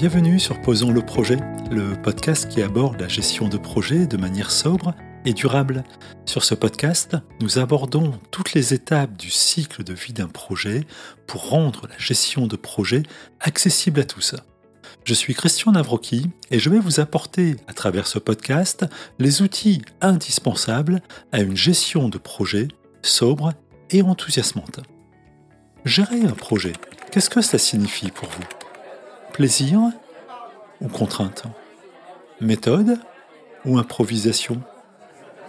Bienvenue sur Posons le projet, le podcast qui aborde la gestion de projets de manière sobre et durable. Sur ce podcast, nous abordons toutes les étapes du cycle de vie d'un projet pour rendre la gestion de projet accessible à tous. Je suis Christian Navroki et je vais vous apporter à travers ce podcast les outils indispensables à une gestion de projet sobre et enthousiasmante. Gérer un projet, qu'est-ce que ça signifie pour vous? Plaisir ou contrainte? Méthode ou improvisation?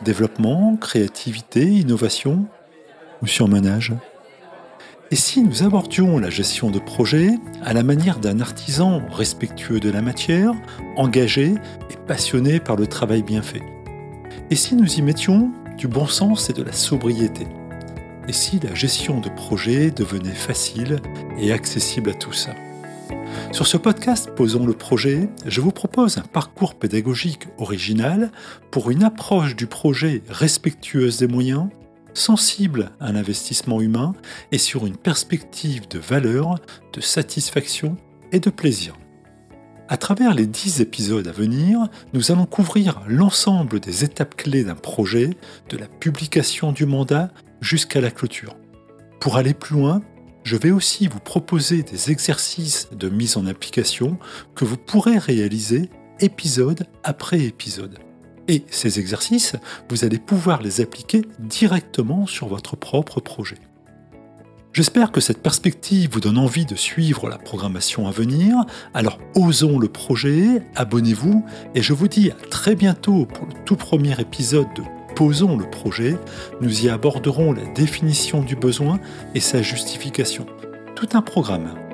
Développement, créativité, innovation ou surmenage? Et si nous abordions la gestion de projet à la manière d'un artisan respectueux de la matière, engagé et passionné par le travail bien fait? Et si nous y mettions du bon sens et de la sobriété Et si la gestion de projet devenait facile et accessible à tous? Sur ce podcast Posons le projet, je vous propose un parcours pédagogique original pour une approche du projet respectueuse des moyens, sensible à l'investissement humain et sur une perspective de valeur, de satisfaction et de plaisir. À travers les dix épisodes à venir, nous allons couvrir l'ensemble des étapes clés d'un projet, de la publication du mandat jusqu'à la clôture. Pour aller plus loin, je vais aussi vous proposer des exercices de mise en application que vous pourrez réaliser épisode après épisode. Et ces exercices, vous allez pouvoir les appliquer directement sur votre propre projet. J'espère que cette perspective vous donne envie de suivre la programmation à venir, alors osons le projet, abonnez-vous et je vous dis à très bientôt pour le tout premier épisode de posons le projet, nous y aborderons la définition du besoin et sa justification. Tout un programme.